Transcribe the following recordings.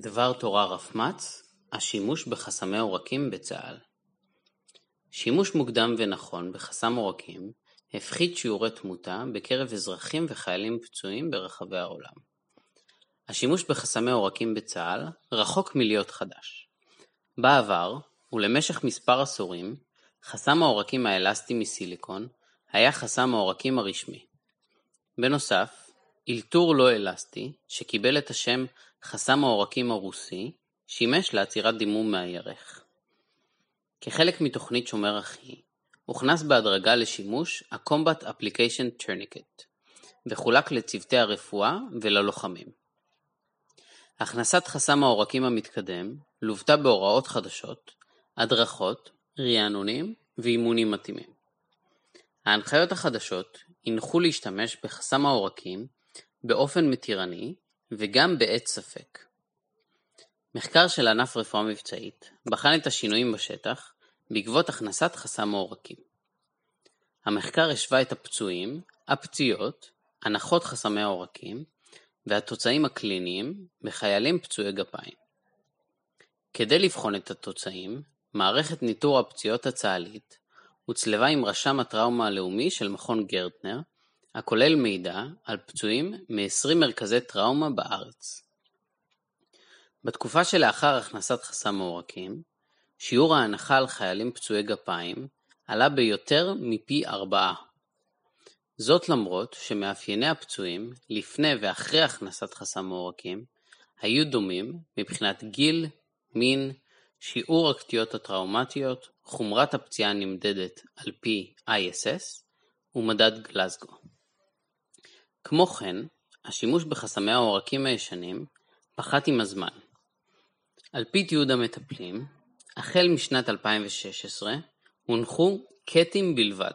דבר תורה רפמ"ץ השימוש בחסמי עורקים בצה"ל שימוש מוקדם ונכון בחסם עורקים הפחית שיעורי תמותה בקרב אזרחים וחיילים פצועים ברחבי העולם. השימוש בחסמי עורקים בצה"ל רחוק מלהיות חדש. בעבר, ולמשך מספר עשורים, חסם העורקים האלסטי מסיליקון היה חסם העורקים הרשמי. בנוסף, אלתור לא אלסטי, שקיבל את השם חסם העורקים הרוסי, שימש לעצירת דימום מהירך. כחלק מתוכנית שומר אחי, הוכנס בהדרגה לשימוש ה-Combat Application Tourniquet, וחולק לצוותי הרפואה וללוחמים. הכנסת חסם העורקים המתקדם לוותה בהוראות חדשות, הדרכות, רענונים ואימונים מתאימים. ההנחיות החדשות הנחו להשתמש בחסם העורקים באופן מתירני וגם בעת ספק. מחקר של ענף רפואה מבצעית בחן את השינויים בשטח בעקבות הכנסת חסם העורקים. המחקר השווה את הפצועים, הפציעות, הנחות חסמי העורקים והתוצאים הקליניים בחיילים פצועי גפיים. כדי לבחון את התוצאים, מערכת ניטור הפציעות הצה"לית הוצלבה עם רשם הטראומה הלאומי של מכון גרטנר הכולל מידע על פצועים מ-20 מרכזי טראומה בארץ. בתקופה שלאחר הכנסת חסם העורקים, שיעור ההנחה על חיילים פצועי גפיים עלה ביותר מפי ארבעה. זאת למרות שמאפייני הפצועים לפני ואחרי הכנסת חסם העורקים היו דומים מבחינת גיל, מין, שיעור הקטיעות הטראומטיות, חומרת הפציעה הנמדדת על פי ISS ומדד גלזגו. כמו כן, השימוש בחסמי העורקים הישנים פחת עם הזמן. על פי תיעוד המטפלים, החל משנת 2016 הונחו קטים בלבד.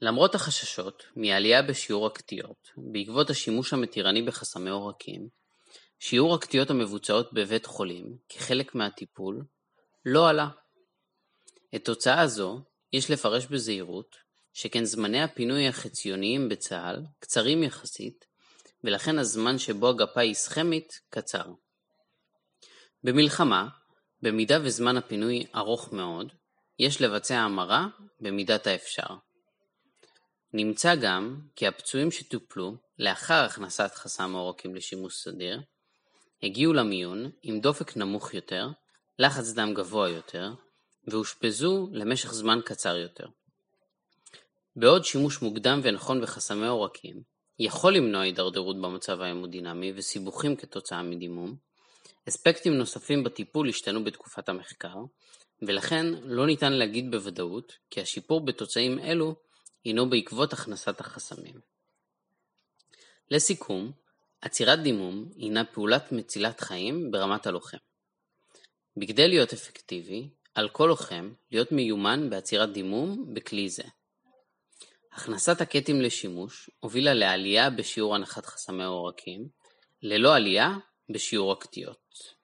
למרות החששות מעלייה בשיעור הקטיעות בעקבות השימוש המתירני בחסמי עורקים, שיעור הקטיעות המבוצעות בבית חולים כחלק מהטיפול לא עלה. את תוצאה זו יש לפרש בזהירות שכן זמני הפינוי החציוניים בצה"ל קצרים יחסית, ולכן הזמן שבו הגפה היא איסכמית קצר. במלחמה, במידה וזמן הפינוי ארוך מאוד, יש לבצע המרה במידת האפשר. נמצא גם כי הפצועים שטופלו לאחר הכנסת חסם העורקים לשימוש סדיר, הגיעו למיון עם דופק נמוך יותר, לחץ דם גבוה יותר, ואושפזו למשך זמן קצר יותר. בעוד שימוש מוקדם ונכון בחסמי עורקים יכול למנוע הידרדרות במצב ההמודינמי וסיבוכים כתוצאה מדימום, אספקטים נוספים בטיפול השתנו בתקופת המחקר, ולכן לא ניתן להגיד בוודאות כי השיפור בתוצאים אלו הינו בעקבות הכנסת החסמים. לסיכום, עצירת דימום הינה פעולת מצילת חיים ברמת הלוחם. בכדי להיות אפקטיבי, על כל לוחם להיות מיומן בעצירת דימום בכלי זה. הכנסת הקטים לשימוש הובילה לעלייה בשיעור הנחת חסמי העורקים, ללא עלייה בשיעור הקטיעות.